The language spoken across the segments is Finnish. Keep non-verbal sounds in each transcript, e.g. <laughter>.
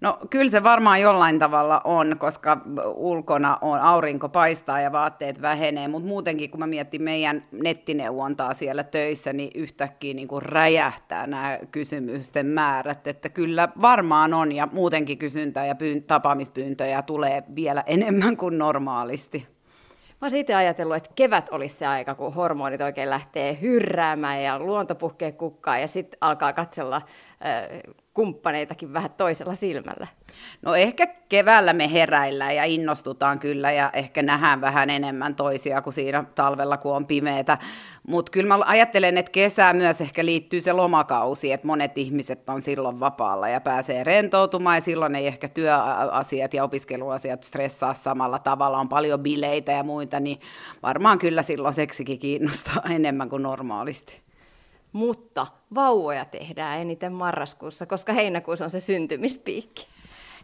No kyllä se varmaan jollain tavalla on, koska ulkona on aurinko paistaa ja vaatteet vähenee, mutta muutenkin kun mä mietin meidän nettineuvontaa siellä töissä, niin yhtäkkiä niin kuin räjähtää nämä kysymysten määrät, että kyllä varmaan on ja muutenkin kysyntää ja pyyn- tapaamispyyntöjä tulee vielä enemmän kuin normaalisti. Mä oon itse ajatellut, että kevät olisi se aika, kun hormonit oikein lähtee hyrräämään ja luonto puhkee kukkaan ja sitten alkaa katsella kumppaneitakin vähän toisella silmällä? No ehkä keväällä me heräillään ja innostutaan kyllä ja ehkä nähdään vähän enemmän toisia kuin siinä talvella, kun on pimeätä. Mutta kyllä mä ajattelen, että kesää myös ehkä liittyy se lomakausi, että monet ihmiset on silloin vapaalla ja pääsee rentoutumaan ja silloin ei ehkä työasiat ja opiskeluasiat stressaa samalla tavalla, on paljon bileitä ja muita, niin varmaan kyllä silloin seksikin kiinnostaa <laughs> enemmän kuin normaalisti mutta vauvoja tehdään eniten marraskuussa, koska heinäkuussa on se syntymispiikki.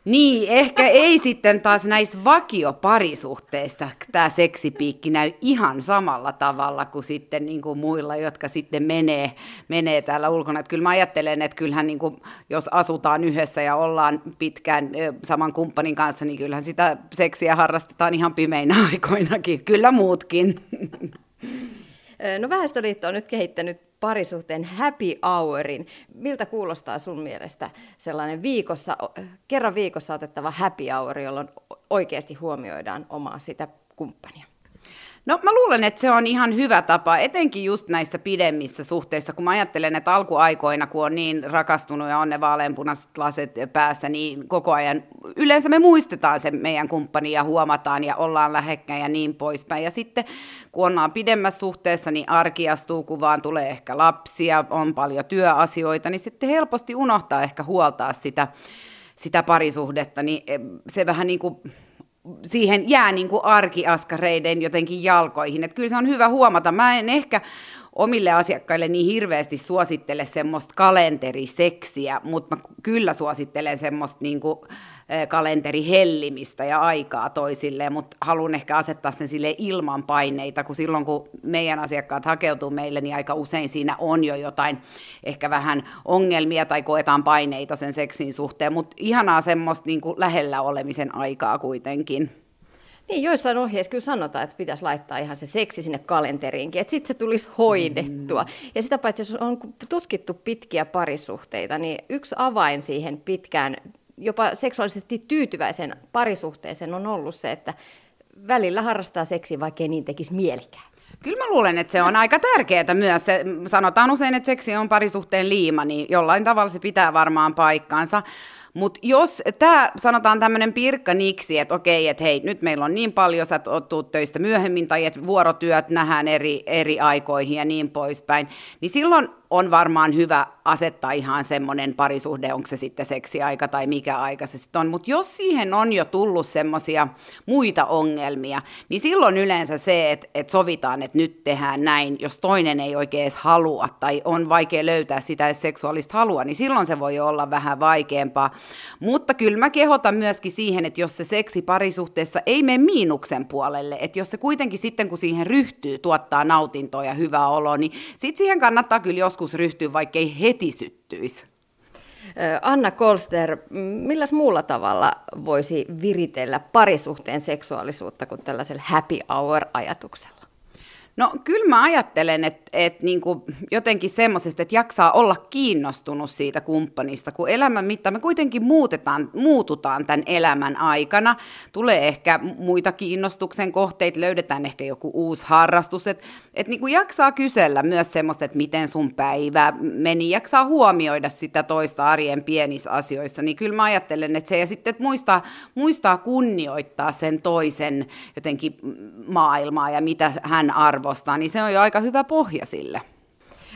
Niin, ehkä ei sitten taas näissä vakioparisuhteissa tämä seksipiikki näy ihan samalla tavalla kuin sitten niin kuin muilla, jotka sitten menee, menee täällä ulkona. Että kyllä mä ajattelen, että kyllähän niin kuin, jos asutaan yhdessä ja ollaan pitkään saman kumppanin kanssa, niin kyllähän sitä seksiä harrastetaan ihan pimeinä aikoinakin. Kyllä muutkin. No Väestöliitto on nyt kehittänyt parisuhteen happy hourin. Miltä kuulostaa sun mielestä sellainen viikossa, kerran viikossa otettava happy hour, jolloin oikeasti huomioidaan omaa sitä kumppania? No mä luulen, että se on ihan hyvä tapa, etenkin just näissä pidemmissä suhteissa, kun mä ajattelen, että alkuaikoina, kun on niin rakastunut ja on ne vaaleanpunaiset laset päässä, niin koko ajan yleensä me muistetaan se meidän kumppani ja huomataan ja ollaan lähekkäin ja niin poispäin. Ja sitten kun ollaan pidemmässä suhteessa, niin arki astuu kuvaan, tulee ehkä lapsia, on paljon työasioita, niin sitten helposti unohtaa ehkä huoltaa sitä, sitä parisuhdetta, niin se vähän niin kuin siihen jää niin kuin arkiaskareiden jotenkin jalkoihin. Että kyllä se on hyvä huomata. Mä en ehkä omille asiakkaille niin hirveästi suosittele semmoista kalenteriseksiä, mutta mä kyllä suosittelen semmoista niin kuin kalenterihellimistä ja aikaa toisilleen, mutta haluan ehkä asettaa sen sille ilman paineita, kun silloin kun meidän asiakkaat hakeutuu meille, niin aika usein siinä on jo jotain ehkä vähän ongelmia tai koetaan paineita sen seksin suhteen, mutta ihanaa semmoista niin kuin lähellä olemisen aikaa kuitenkin. Niin, joissain ohjeissa kyllä sanotaan, että pitäisi laittaa ihan se seksi sinne kalenteriinkin, että sitten se tulisi hoidettua. Mm. Ja sitä paitsi, jos on tutkittu pitkiä parisuhteita, niin yksi avain siihen pitkään jopa seksuaalisesti tyytyväisen parisuhteeseen on ollut se, että välillä harrastaa seksiä, vaikka ei niin tekisi mielikään. Kyllä mä luulen, että se on aika tärkeää myös. Se, sanotaan usein, että seksi on parisuhteen liima, niin jollain tavalla se pitää varmaan paikkaansa. Mutta jos tämä, sanotaan tämmöinen pirkka niksi, että okei, että hei, nyt meillä on niin paljon, sä tuut töistä myöhemmin, tai että vuorotyöt nähdään eri, eri aikoihin ja niin poispäin, niin silloin on varmaan hyvä asettaa ihan semmoinen parisuhde, onko se sitten seksiaika tai mikä aika se sitten on. Mutta jos siihen on jo tullut semmoisia muita ongelmia, niin silloin yleensä se, että, että sovitaan, että nyt tehdään näin, jos toinen ei oikein edes halua tai on vaikea löytää sitä edes seksuaalista halua, niin silloin se voi olla vähän vaikeampaa. Mutta kyllä mä kehotan myöskin siihen, että jos se seksi parisuhteessa ei mene miinuksen puolelle, että jos se kuitenkin sitten kun siihen ryhtyy, tuottaa nautintoa ja hyvää oloa, niin sitten siihen kannattaa kyllä joskus joskus ryhtyä, vaikka ei heti syttyisi. Anna Kolster, millä muulla tavalla voisi viritellä parisuhteen seksuaalisuutta kuin tällaisella happy hour-ajatuksella? No kyllä mä ajattelen, että, että niin kuin jotenkin semmoisesta, että jaksaa olla kiinnostunut siitä kumppanista, kun elämän mittaan me kuitenkin muutetaan, muututaan tämän elämän aikana. Tulee ehkä muita kiinnostuksen kohteita, löydetään ehkä joku uusi harrastus, että, että niin kuin jaksaa kysellä myös semmoista, että miten sun päivä meni, jaksaa huomioida sitä toista arjen pienissä asioissa, niin kyllä mä ajattelen, että se ja sitten, että muistaa, muistaa kunnioittaa sen toisen jotenkin maailmaa ja mitä hän arvostaa arvostaa, niin se on jo aika hyvä pohja sille.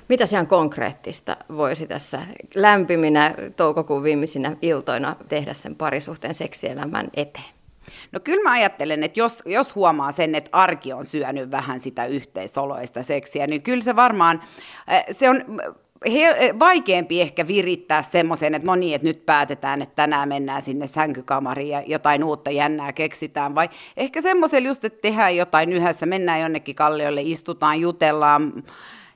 Mitä ihan konkreettista voisi tässä lämpiminä toukokuun viimeisinä iltoina tehdä sen parisuhteen seksielämän eteen? No kyllä mä ajattelen, että jos, jos huomaa sen, että arki on syönyt vähän sitä yhteisoloista seksiä, niin kyllä se varmaan, eh, se on he, vaikeampi ehkä virittää semmoisen, että no niin, että nyt päätetään, että tänään mennään sinne sänkykamariin ja jotain uutta jännää keksitään, vai ehkä semmoisen just, että tehdään jotain yhdessä, mennään jonnekin kalliolle, istutaan, jutellaan,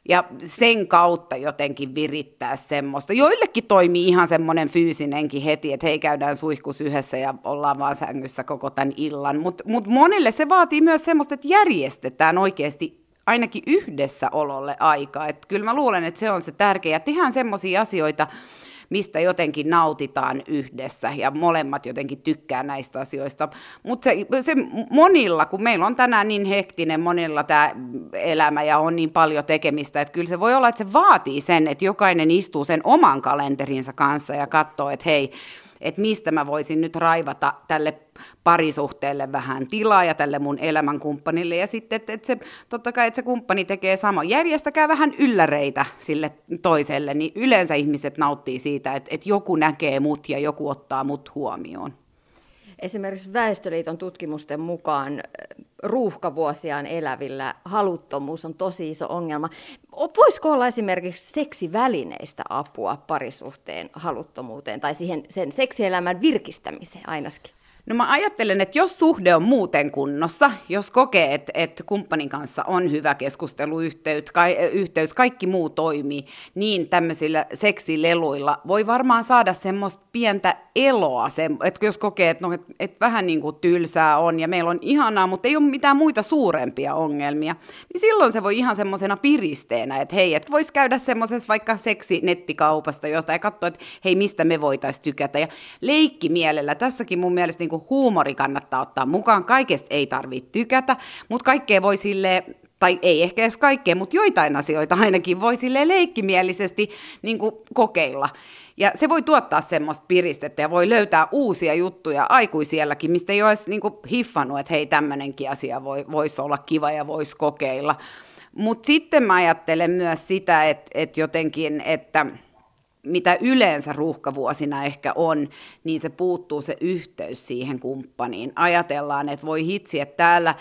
ja sen kautta jotenkin virittää semmoista. Joillekin toimii ihan semmoinen fyysinenkin heti, että hei käydään suihkus yhdessä ja ollaan vaan sängyssä koko tämän illan, mutta mut monille se vaatii myös semmoista, että järjestetään oikeasti ainakin yhdessä ololle aikaa. Että kyllä mä luulen, että se on se tärkeä. Tehdään semmoisia asioita, mistä jotenkin nautitaan yhdessä ja molemmat jotenkin tykkää näistä asioista. Mutta se, se monilla, kun meillä on tänään niin hektinen monilla tämä elämä ja on niin paljon tekemistä, että kyllä se voi olla, että se vaatii sen, että jokainen istuu sen oman kalenterinsa kanssa ja katsoo, että hei, että mistä mä voisin nyt raivata tälle parisuhteelle vähän tilaa ja tälle mun elämänkumppanille. Ja sitten, että, että se, totta kai, että se kumppani tekee sama. Järjestäkää vähän ylläreitä sille toiselle, niin yleensä ihmiset nauttii siitä, että, että joku näkee mut ja joku ottaa mut huomioon. Esimerkiksi Väestöliiton tutkimusten mukaan ruuhkavuosiaan elävillä haluttomuus on tosi iso ongelma. Voisiko olla esimerkiksi seksivälineistä apua parisuhteen haluttomuuteen tai siihen sen seksielämän virkistämiseen ainakin? No mä ajattelen, että jos suhde on muuten kunnossa, jos kokee, että, että kumppanin kanssa on hyvä keskusteluyhteys, ka, yhteys, kaikki muu toimii, niin tämmöisillä seksileluilla voi varmaan saada semmoista pientä eloa, se, että jos kokee, että, no, että, että vähän niin kuin tylsää on ja meillä on ihanaa, mutta ei ole mitään muita suurempia ongelmia, niin silloin se voi ihan semmoisena piristeenä, että hei, että voisi käydä semmoisessa vaikka seksi-nettikaupasta jotain ja katsoa, että hei, mistä me voitaisiin tykätä. Ja leikki mielellä, tässäkin mun mielestä niin kuin huumori kannattaa ottaa mukaan, kaikesta ei tarvitse tykätä, mutta kaikkea voi sille tai ei ehkä edes kaikkea, mutta joitain asioita ainakin voi sille leikkimielisesti niin kuin kokeilla. Ja se voi tuottaa semmoista piristettä ja voi löytää uusia juttuja aikuisielläkin, mistä ei ole edes niin kuin hiffannut, että hei, tämmöinenkin asia voi, voisi olla kiva ja voisi kokeilla. Mutta sitten mä ajattelen myös sitä, että, että jotenkin, että mitä yleensä ruuhkavuosina ehkä on, niin se puuttuu se yhteys siihen kumppaniin. Ajatellaan, että voi hitsi, että täällä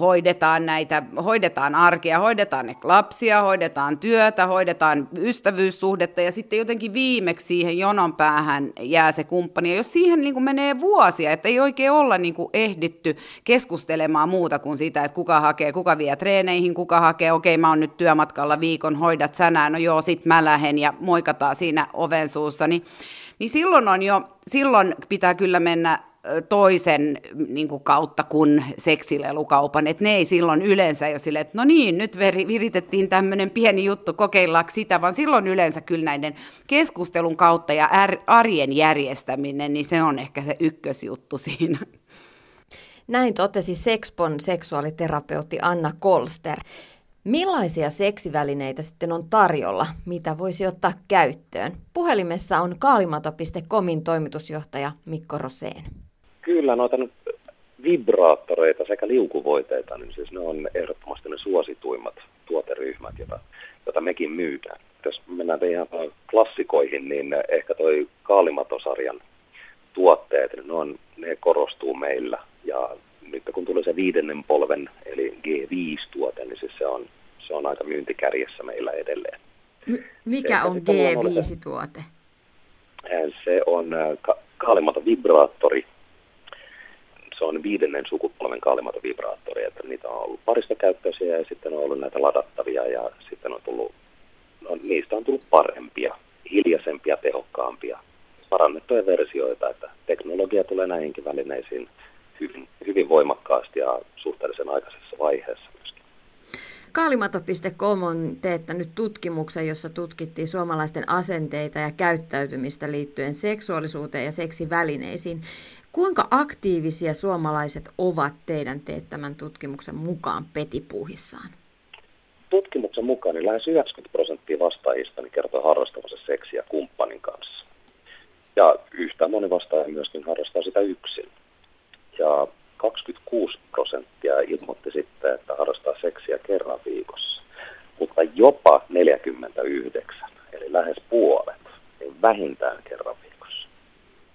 hoidetaan näitä, hoidetaan arkea, hoidetaan ne lapsia, hoidetaan työtä, hoidetaan ystävyyssuhdetta ja sitten jotenkin viimeksi siihen jonon päähän jää se kumppani. Ja jos siihen niin kuin menee vuosia, että ei oikein olla niin kuin ehditty keskustelemaan muuta kuin sitä, että kuka hakee, kuka vie treeneihin, kuka hakee, okei mä oon nyt työmatkalla viikon, hoidat sänään, no joo, sit mä lähden ja moikataan siinä oven suussa, niin, niin silloin on jo, silloin pitää kyllä mennä toisen niin kuin kautta kuin seksilelukaupan, että ne ei silloin yleensä jo sille, että no niin, nyt viritettiin tämmöinen pieni juttu, kokeillaanko sitä, vaan silloin yleensä kyllä näiden keskustelun kautta ja arjen järjestäminen, niin se on ehkä se ykkösjuttu siinä. Näin totesi Sexpon seksuaaliterapeutti Anna Kolster. Millaisia seksivälineitä sitten on tarjolla, mitä voisi ottaa käyttöön? Puhelimessa on kaalimato.comin toimitusjohtaja Mikko Roseen. Kyllä noita nyt vibraattoreita sekä liukuvoiteita, niin siis ne on ehdottomasti ne suosituimmat tuoteryhmät, joita, joita mekin myydään. Jos mennään ihan klassikoihin, niin ehkä toi Kaalimatosarjan tuotteet, niin ne, on, ne korostuu meillä. Ja nyt kun tulee se viidennen polven, eli G5-tuote, niin siis se on, se on aika myyntikärjessä meillä edelleen. M- mikä se, on G5-tuote? Se on äh, ka- Kaalimato vibraattori, se on viidennen sukupolven kaalimato-vibraattori, että niitä on ollut paristokäyttöisiä ja sitten on ollut näitä ladattavia ja sitten on tullut, no, niistä on tullut parempia, hiljaisempia, tehokkaampia, parannettuja versioita, että teknologia tulee näihinkin välineisiin hyvin, hyvin voimakkaasti ja suhteellisen aikaisessa vaiheessa. Kaalimato.com on teettänyt tutkimuksen, jossa tutkittiin suomalaisten asenteita ja käyttäytymistä liittyen seksuaalisuuteen ja seksivälineisiin. Kuinka aktiivisia suomalaiset ovat teidän teettämän tutkimuksen mukaan petipuhissaan? Tutkimuksen mukaan niin lähes 90 prosenttia vastaajista niin kertoo harrastavansa seksiä kumppanin kanssa. Ja yhtä moni vastaaja myöskin harrastaa sitä yksin. Ja 26 prosenttia ilmoitti sitten, että harrastaa seksiä kerran viikossa. Mutta jopa 49, eli lähes puolet, niin vähintään kerran viikossa.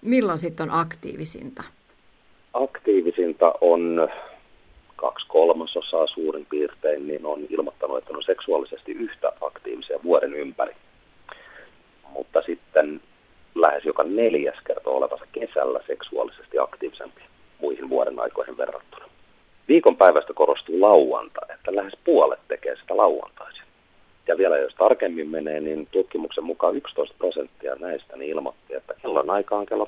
Milloin sitten on aktiivisinta? Aktiivisinta on kaksi kolmasosaa suurin piirtein, niin on ilmoittanut, että on seksuaalisesti yhtä aktiivisia vuoden ympäri. Mutta sitten lähes joka neljäs kertoo olevansa kesällä seksuaalisesti aktiivisempi muihin vuoden aikoihin verrattuna. Viikonpäivästä korostuu lauantai, että lähes puolet tekee sitä lauantaisin. Ja vielä jos tarkemmin menee, niin tutkimuksen mukaan 11 prosenttia näistä niin ilmoitti, että kellon aika on kello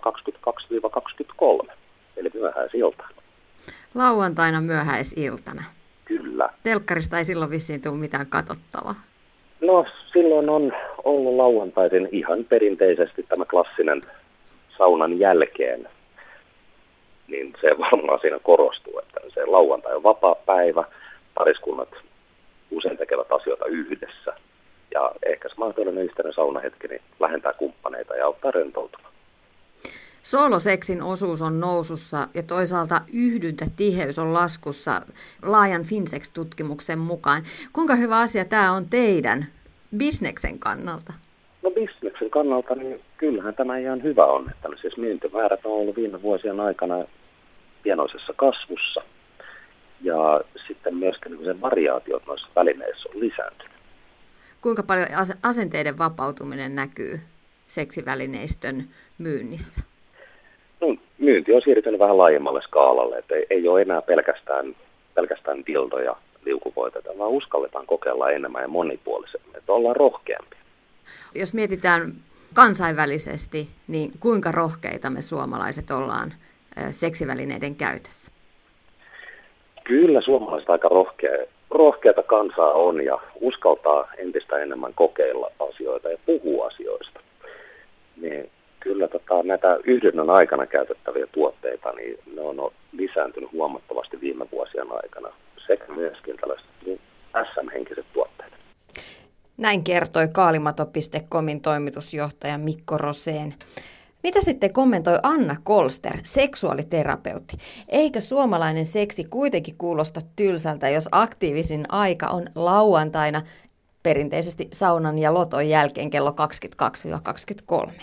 22-23, eli myöhäisiltana. Lauantaina myöhäisiltana. Kyllä. Telkkarista ei silloin vissiin tule mitään katsottavaa. No silloin on ollut lauantaisin ihan perinteisesti tämä klassinen saunan jälkeen, niin se varmaan siinä korostuu, että se lauantai on vapaa päivä, pariskunnat usein tekevät asioita yhdessä. Ja ehkä se mahdollinen yhteinen saunahetki niin vähentää kumppaneita ja auttaa rentoutumaan. Sooloseksin osuus on nousussa ja toisaalta yhdyntätiheys on laskussa laajan Finsex-tutkimuksen mukaan. Kuinka hyvä asia tämä on teidän bisneksen kannalta? No bisneksen kannalta, niin kyllähän tämä ihan hyvä on. Että siis myyntimäärät on ollut viime vuosien aikana pienoisessa kasvussa. Ja sitten myöskin niin se variaatiot noissa välineissä on lisääntynyt. Kuinka paljon asenteiden vapautuminen näkyy seksivälineistön myynnissä? No, myynti on siirtynyt vähän laajemmalle skaalalle, että ei, ei ole enää pelkästään, pelkästään dildoja liukuvoiteta, vaan uskalletaan kokeilla enemmän ja monipuolisemmin, että ollaan rohkeampia. Jos mietitään kansainvälisesti, niin kuinka rohkeita me suomalaiset ollaan seksivälineiden käytössä? Kyllä suomalaiset aika rohkea, rohkeata kansaa on ja uskaltaa entistä enemmän kokeilla asioita ja puhua asioista. Niin kyllä tota, näitä yhdynnän aikana käytettäviä tuotteita, niin ne on lisääntynyt huomattavasti viime vuosien aikana sekä myöskin tällaiset niin SM-henkiset tuotteet. Näin kertoi kaalimato.comin toimitusjohtaja Mikko Roseen. Mitä sitten kommentoi Anna Kolster, seksuaaliterapeutti? Eikö suomalainen seksi kuitenkin kuulosta tylsältä, jos aktiivisin aika on lauantaina perinteisesti saunan ja loton jälkeen kello 22-23?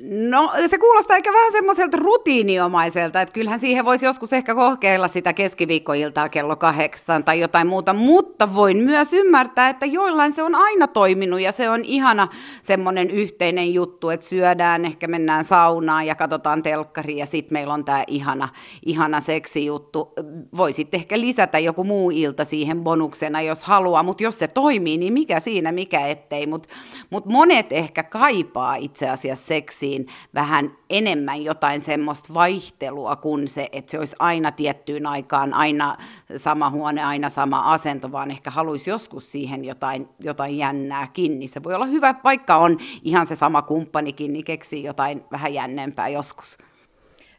No se kuulostaa ehkä vähän semmoiselta rutiiniomaiselta, että kyllähän siihen voisi joskus ehkä kokeilla sitä keskiviikkoiltaa kello kahdeksan tai jotain muuta, mutta voin myös ymmärtää, että joillain se on aina toiminut ja se on ihana semmoinen yhteinen juttu, että syödään, ehkä mennään saunaan ja katsotaan telkkari ja sitten meillä on tämä ihana, ihana seksijuttu. Voisit ehkä lisätä joku muu ilta siihen bonuksena, jos haluaa, mutta jos se toimii, niin mikä siinä, mikä ettei, mutta mut monet ehkä kaipaa itse asiassa seksiä seksiin vähän enemmän jotain semmoista vaihtelua kuin se, että se olisi aina tiettyyn aikaan, aina sama huone, aina sama asento, vaan ehkä haluaisi joskus siihen jotain, jotain jännää kiinni. Se voi olla hyvä, vaikka on ihan se sama kumppanikin, niin keksii jotain vähän jännempää joskus.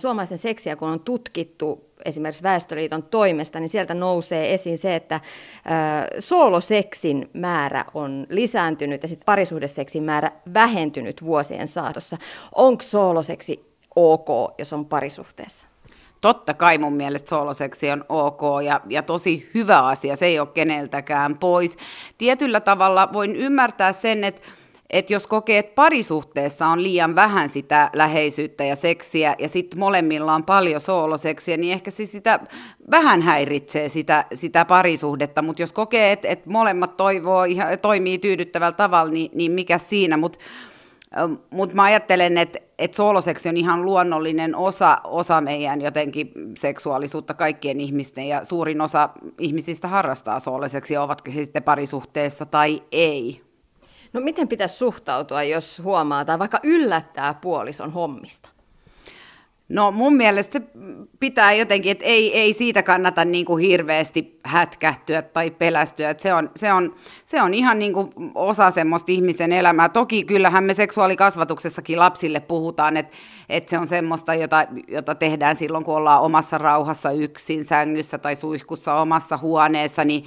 Suomalaisen seksiä, kun on tutkittu esimerkiksi Väestöliiton toimesta, niin sieltä nousee esiin se, että sooloseksin määrä on lisääntynyt ja sitten parisuhdeseksin määrä vähentynyt vuosien saatossa. Onko sooloseksi ok, jos on parisuhteessa? Totta kai mun mielestä sooloseksi on ok ja, ja tosi hyvä asia, se ei ole keneltäkään pois. Tietyllä tavalla voin ymmärtää sen, että että jos kokee, että parisuhteessa on liian vähän sitä läheisyyttä ja seksiä, ja sitten molemmilla on paljon sooloseksiä, niin ehkä se sitä vähän häiritsee sitä, sitä parisuhdetta, mutta jos kokee, että, että molemmat toivoo, toimii tyydyttävällä tavalla, niin, niin mikä siinä, mutta mutta mä ajattelen, että, että sooloseksi on ihan luonnollinen osa, osa meidän jotenkin seksuaalisuutta kaikkien ihmisten, ja suurin osa ihmisistä harrastaa sooloseksi, ovatko he sitten parisuhteessa tai ei. No miten pitäisi suhtautua, jos huomaa tai vaikka yllättää puolison hommista? No mun mielestä se pitää jotenkin, että ei, ei siitä kannata niin kuin hirveästi hätkähtyä tai pelästyä. Että se, on, se, on, se on ihan niin kuin osa semmoista ihmisen elämää. Toki kyllähän me seksuaalikasvatuksessakin lapsille puhutaan, että, että se on semmoista, jota, jota tehdään silloin, kun ollaan omassa rauhassa yksin sängyssä tai suihkussa omassa huoneessa, niin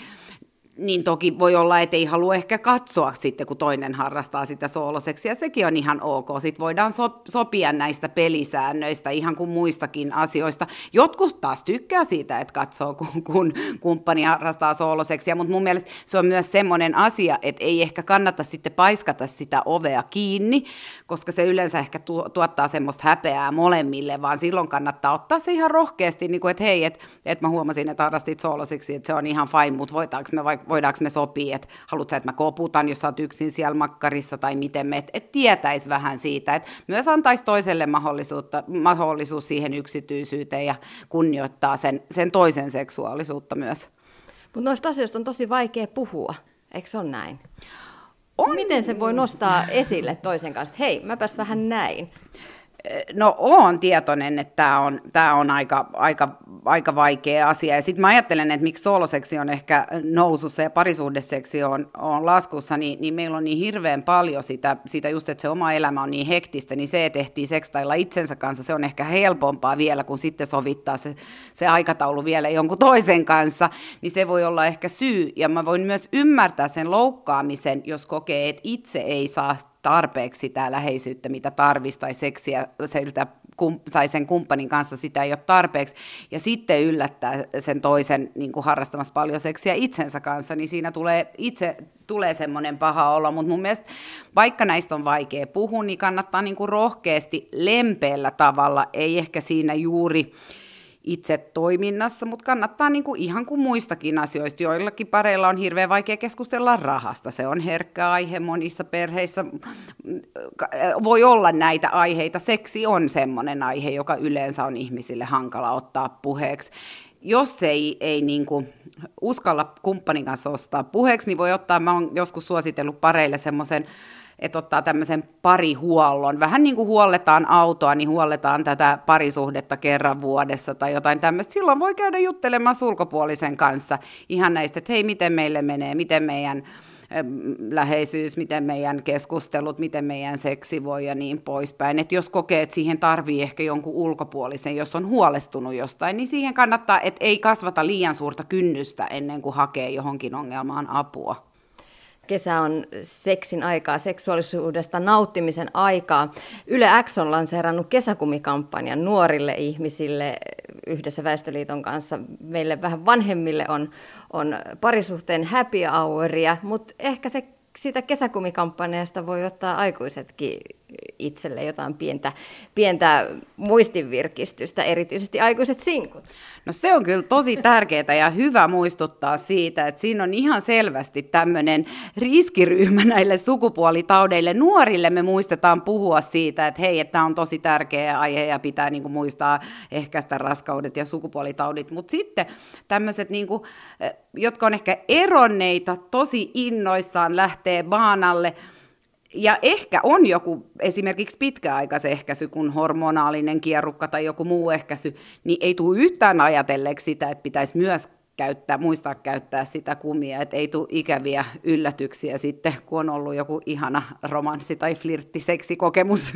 niin toki voi olla, että ei halua ehkä katsoa sitten, kun toinen harrastaa sitä sooloseksiä. Sekin on ihan ok. Sitten voidaan so- sopia näistä pelisäännöistä ihan kuin muistakin asioista. Jotkut taas tykkää siitä, että katsoo, kun, kun kumppani harrastaa sooloseksiä, mutta mun mielestä se on myös semmoinen asia, että ei ehkä kannata sitten paiskata sitä ovea kiinni, koska se yleensä ehkä tu- tuottaa semmoista häpeää molemmille, vaan silloin kannattaa ottaa se ihan rohkeasti, niin kuin, että hei, että, että mä huomasin, että harrastit sooloseksi, että se on ihan fine, mutta voitaanko me vaikka voidaanko me sopia, että haluatko että mä koputan, jos sä oot yksin siellä makkarissa tai miten me, että et tietäisi vähän siitä, että myös antaisi toiselle mahdollisuutta, mahdollisuus siihen yksityisyyteen ja kunnioittaa sen, sen toisen seksuaalisuutta myös. Mutta noista asioista on tosi vaikea puhua. Eikö se ole näin? On. Miten se voi nostaa esille toisen kanssa, että hei, mäpäs vähän näin? No olen tietoinen, että tämä on, tää on aika, aika, aika vaikea asia. Ja sitten mä ajattelen, että miksi sooloseksi on ehkä nousussa ja parisuhdeseksi on, on laskussa, niin, niin meillä on niin hirveän paljon sitä, sitä just, että se oma elämä on niin hektistä, niin se, että ehtii sekstailla itsensä kanssa, se on ehkä helpompaa vielä, kun sitten sovittaa se, se aikataulu vielä jonkun toisen kanssa, niin se voi olla ehkä syy. Ja mä voin myös ymmärtää sen loukkaamisen, jos kokee, että itse ei saa tarpeeksi sitä läheisyyttä, mitä tarvitsisi, tai seksiä siltä tai sen kumppanin kanssa sitä ei ole tarpeeksi, ja sitten yllättää sen toisen niin kuin harrastamassa paljon seksiä itsensä kanssa, niin siinä tulee itse tulee semmoinen paha olo, mutta mun mielestä vaikka näistä on vaikea puhua, niin kannattaa niin kuin rohkeasti lempeällä tavalla, ei ehkä siinä juuri itse toiminnassa, mutta kannattaa niin kuin ihan kuin muistakin asioista. Joillakin pareilla on hirveän vaikea keskustella rahasta. Se on herkkä aihe monissa perheissä. Voi olla näitä aiheita. Seksi on semmoinen aihe, joka yleensä on ihmisille hankala ottaa puheeksi. Jos ei, ei niin kuin uskalla kumppanin kanssa ostaa puheeksi, niin voi ottaa, mä oon joskus suositellut pareille semmoisen että ottaa tämmöisen parihuollon. Vähän niin kuin huolletaan autoa, niin huolletaan tätä parisuhdetta kerran vuodessa tai jotain tämmöistä. Silloin voi käydä juttelemaan ulkopuolisen kanssa ihan näistä, että hei, miten meille menee, miten meidän läheisyys, miten meidän keskustelut, miten meidän seksi voi ja niin poispäin. Et jos kokee, että siihen tarvii ehkä jonkun ulkopuolisen, jos on huolestunut jostain, niin siihen kannattaa, että ei kasvata liian suurta kynnystä ennen kuin hakee johonkin ongelmaan apua. Kesä on seksin aikaa, seksuaalisuudesta nauttimisen aikaa. Yle X on lanseerannut kesäkumikampanjan nuorille ihmisille yhdessä Väestöliiton kanssa. Meille vähän vanhemmille on, on parisuhteen happy houria, mutta ehkä se siitä kesäkumikampanjasta voi ottaa aikuisetkin itselle jotain pientä, pientä muistinvirkistystä, erityisesti aikuiset sinkut. No se on kyllä tosi tärkeää ja hyvä muistuttaa siitä, että siinä on ihan selvästi tämmöinen riskiryhmä näille sukupuolitaudeille. Nuorille me muistetaan puhua siitä, että hei, että tämä on tosi tärkeä aihe ja pitää niin kuin muistaa ehkäistä raskaudet ja sukupuolitaudit. Mutta sitten tämmöiset, niin kuin, eh, jotka on ehkä eronneita, tosi innoissaan lähtee baanalle, ja ehkä on joku esimerkiksi pitkäaikaisehkäisy, kun hormonaalinen kierrukka tai joku muu ehkäisy, niin ei tule yhtään ajatelleeksi sitä, että pitäisi myös käyttää, muistaa käyttää sitä kumia, että ei tule ikäviä yllätyksiä sitten, kun on ollut joku ihana romanssi- tai flirttiseksikokemus.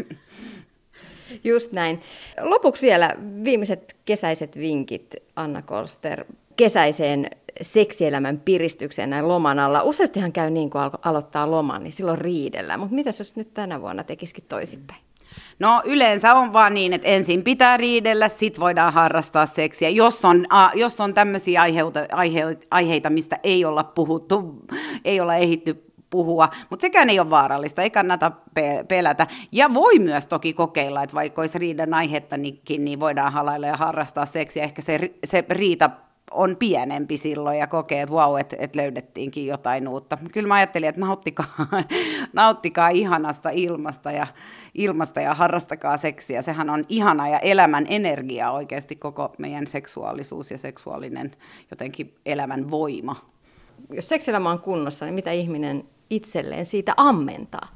Just näin. Lopuksi vielä viimeiset kesäiset vinkit, Anna Kolster, kesäiseen seksielämän piristykseen näin loman alla. Useastihan käy niin, kun aloittaa loman, niin silloin riidellään. Mutta mitä jos nyt tänä vuonna tekisikin toisinpäin? No yleensä on vaan niin, että ensin pitää riidellä, sit voidaan harrastaa seksiä. Jos on, a, jos on tämmöisiä aiheita, aiheita, mistä ei olla puhuttu, ei olla ehitty puhua, mutta sekään ei ole vaarallista, ei kannata pe- pelätä. Ja voi myös toki kokeilla, että vaikka olisi riidan aihetta, niin, niin voidaan halailla ja harrastaa seksiä. Ehkä se, se riita on pienempi silloin ja kokee, että vau, wow, että, että löydettiinkin jotain uutta. Kyllä mä ajattelin, että nauttikaa, <laughs> nauttikaa ihanasta ilmasta ja, ilmasta ja harrastakaa seksiä. Sehän on ihana ja elämän energia oikeasti koko meidän seksuaalisuus ja seksuaalinen jotenkin elämän voima. Jos sekselämä on kunnossa, niin mitä ihminen itselleen siitä ammentaa?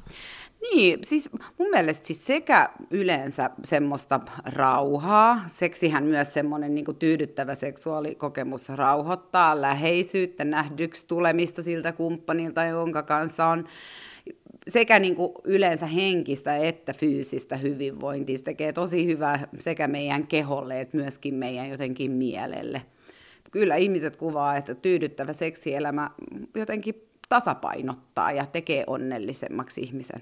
Niin, siis mun mielestä siis sekä yleensä semmoista rauhaa, seksihän myös semmoinen niin tyydyttävä seksuaalikokemus rauhoittaa läheisyyttä, nähdyksi tulemista siltä kumppanilta, jonka kanssa on sekä niin kuin yleensä henkistä että fyysistä hyvinvointia. Se tekee tosi hyvää sekä meidän keholle että myöskin meidän jotenkin mielelle. Kyllä ihmiset kuvaa, että tyydyttävä seksielämä jotenkin tasapainottaa ja tekee onnellisemmaksi ihmisen.